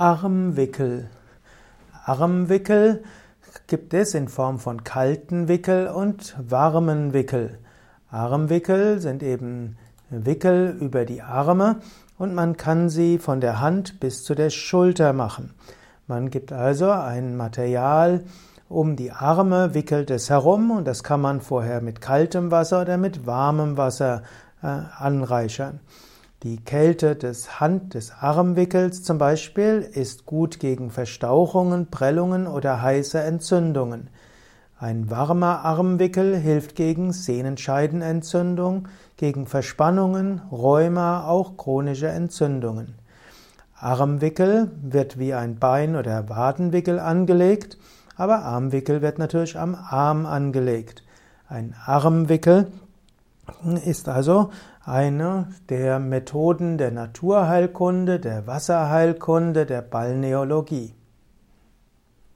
Armwickel. Armwickel gibt es in Form von kalten Wickel und warmen Wickel. Armwickel sind eben Wickel über die Arme und man kann sie von der Hand bis zu der Schulter machen. Man gibt also ein Material um die Arme, wickelt es herum und das kann man vorher mit kaltem Wasser oder mit warmem Wasser äh, anreichern. Die Kälte des Hand, des Armwickels zum Beispiel ist gut gegen Verstauchungen, Prellungen oder heiße Entzündungen. Ein warmer Armwickel hilft gegen Sehnenscheidenentzündung, gegen Verspannungen, Rheuma, auch chronische Entzündungen. Armwickel wird wie ein Bein- oder Wadenwickel angelegt, aber Armwickel wird natürlich am Arm angelegt. Ein Armwickel ist also eine der Methoden der Naturheilkunde, der Wasserheilkunde, der Balneologie.